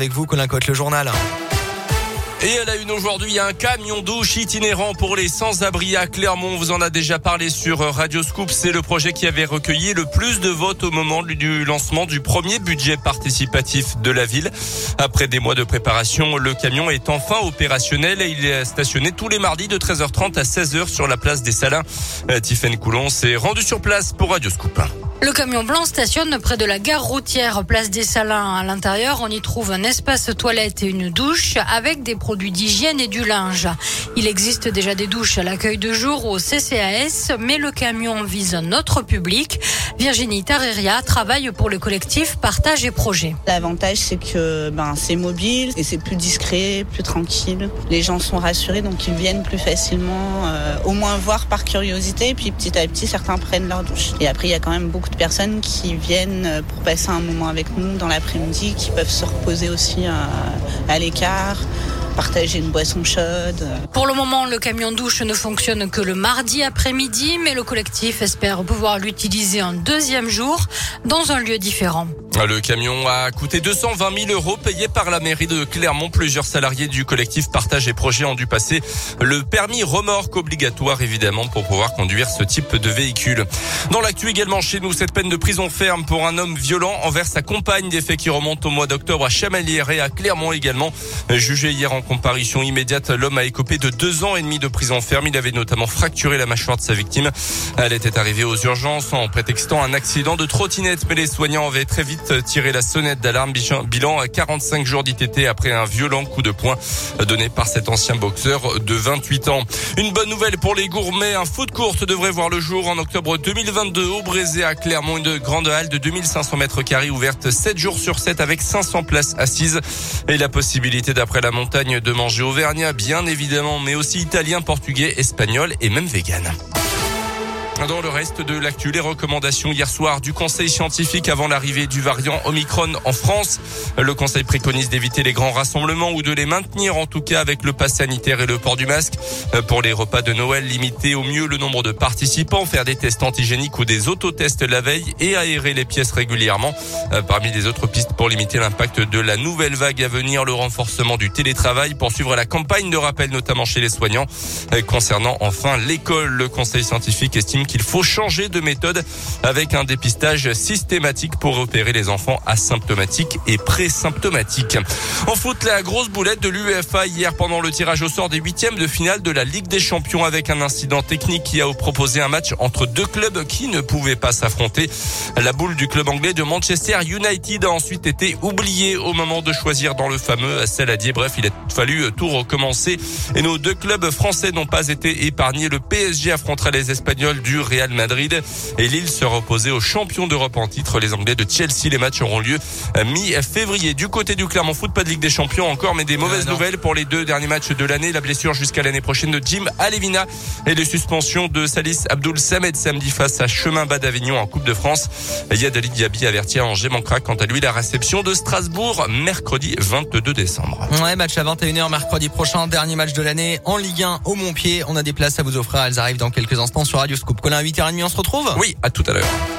Avec vous, Colin Cotte, le journal. Et elle a une aujourd'hui un camion douche itinérant pour les sans-abri à Clermont. On vous en a déjà parlé sur Radio Scoop. C'est le projet qui avait recueilli le plus de votes au moment du lancement du premier budget participatif de la ville. Après des mois de préparation, le camion est enfin opérationnel et il est stationné tous les mardis de 13h30 à 16h sur la place des Salins. Euh, Tiffaine Coulon s'est rendu sur place pour Radio Scoop. Le camion blanc stationne près de la gare routière Place des Salins. À l'intérieur, on y trouve un espace toilette et une douche avec des produits d'hygiène et du linge. Il existe déjà des douches à l'accueil de jour au CCAS, mais le camion vise un autre public. Virginie Tarreria travaille pour le collectif Partage et Projet. L'avantage, c'est que ben, c'est mobile et c'est plus discret, plus tranquille. Les gens sont rassurés, donc ils viennent plus facilement, euh, au moins voir par curiosité. Puis petit à petit, certains prennent leur douche. Et après, il y a quand même beaucoup de personnes qui viennent pour passer un moment avec nous dans l'après-midi, qui peuvent se reposer aussi à, à l'écart partager une boisson chaude. Pour le moment, le camion douche ne fonctionne que le mardi après-midi, mais le collectif espère pouvoir l'utiliser un deuxième jour dans un lieu différent. Le camion a coûté 220 000 euros payés par la mairie de Clermont. Plusieurs salariés du collectif Partage et Projet ont dû passer le permis remorque obligatoire, évidemment, pour pouvoir conduire ce type de véhicule. Dans l'actu également chez nous, cette peine de prison ferme pour un homme violent envers sa compagne, des faits qui remontent au mois d'octobre à Chamalières et à Clermont également. Jugé hier en comparution immédiate, l'homme a écopé de deux ans et demi de prison ferme. Il avait notamment fracturé la mâchoire de sa victime. Elle était arrivée aux urgences en prétextant un accident de trottinette, mais les soignants avaient très vite tiré la sonnette d'alarme. Bilan à 45 jours d'ITT après un violent coup de poing donné par cet ancien boxeur de 28 ans. Une bonne nouvelle pour les gourmets. Un foot court devrait voir le jour en octobre 2022 au Brézé à Clermont. Une grande halle de 2500 mètres carrés ouverte 7 jours sur 7 avec 500 places assises et la possibilité d'après la montagne de manger auvergnat bien évidemment mais aussi italien, portugais, espagnol et même vegan. Dans le reste de l'actu, les recommandations hier soir du Conseil scientifique avant l'arrivée du variant Omicron en France. Le Conseil préconise d'éviter les grands rassemblements ou de les maintenir, en tout cas avec le pass sanitaire et le port du masque. Pour les repas de Noël, limiter au mieux le nombre de participants, faire des tests antigéniques ou des autotests la veille et aérer les pièces régulièrement. Parmi les autres pistes pour limiter l'impact de la nouvelle vague à venir, le renforcement du télétravail, poursuivre la campagne de rappel notamment chez les soignants. Concernant enfin l'école, le Conseil scientifique estime qu'il faut changer de méthode avec un dépistage systématique pour repérer les enfants asymptomatiques et présymptomatiques. En foot, la grosse boulette de l'UEFA hier pendant le tirage au sort des huitièmes de finale de la Ligue des Champions avec un incident technique qui a proposé un match entre deux clubs qui ne pouvaient pas s'affronter. La boule du club anglais de Manchester United a ensuite été oubliée au moment de choisir dans le fameux Saladier. Bref, il a fallu tout recommencer et nos deux clubs français n'ont pas été épargnés. Le PSG affrontera les Espagnols du Real Madrid et Lille sera opposé aux champions d'Europe en titre, les Anglais de Chelsea. Les matchs auront lieu mi-février. Du côté du Clermont Foot, pas de Ligue des Champions encore, mais des mauvaises nouvelles pour les deux derniers matchs de l'année. La blessure jusqu'à l'année prochaine de Jim Alevina et les suspensions de Salis Abdoul Samed samedi face à Chemin Bas d'Avignon en Coupe de France. Yad Ali Diaby averti à Angers manquera quant à lui la réception de Strasbourg mercredi 22 décembre. Ouais, match à 21h mercredi prochain, dernier match de l'année en Ligue 1 au Montpied. On a des places à vous offrir, elles arrivent dans quelques instants sur Radio Scoop. Colin à 8h30, on se retrouve? Oui, à tout à l'heure.